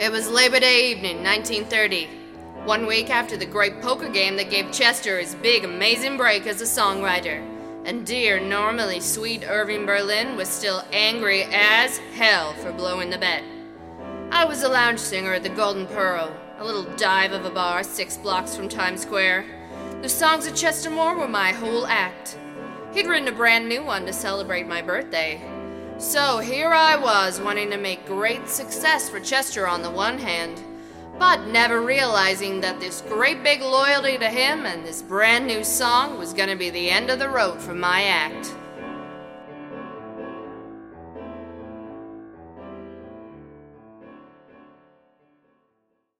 It was Labor Day evening, 1930. One week after the great poker game that gave Chester his big, amazing break as a songwriter. And dear, normally sweet Irving Berlin was still angry as hell for blowing the bet. I was a lounge singer at the Golden Pearl, a little dive of a bar six blocks from Times Square. The songs of Chester Moore were my whole act. He'd written a brand new one to celebrate my birthday. So here I was, wanting to make great success for Chester on the one hand, but never realizing that this great big loyalty to him and this brand new song was going to be the end of the road for my act.